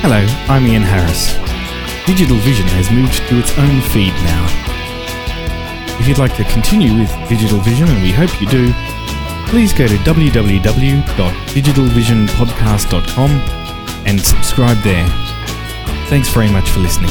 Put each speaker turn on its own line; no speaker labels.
Hello, I'm Ian Harris. Digital Vision has moved to its own feed now. If you'd like to continue with Digital Vision, and we hope you do, please go to www.digitalvisionpodcast.com and subscribe there. Thanks very much for listening.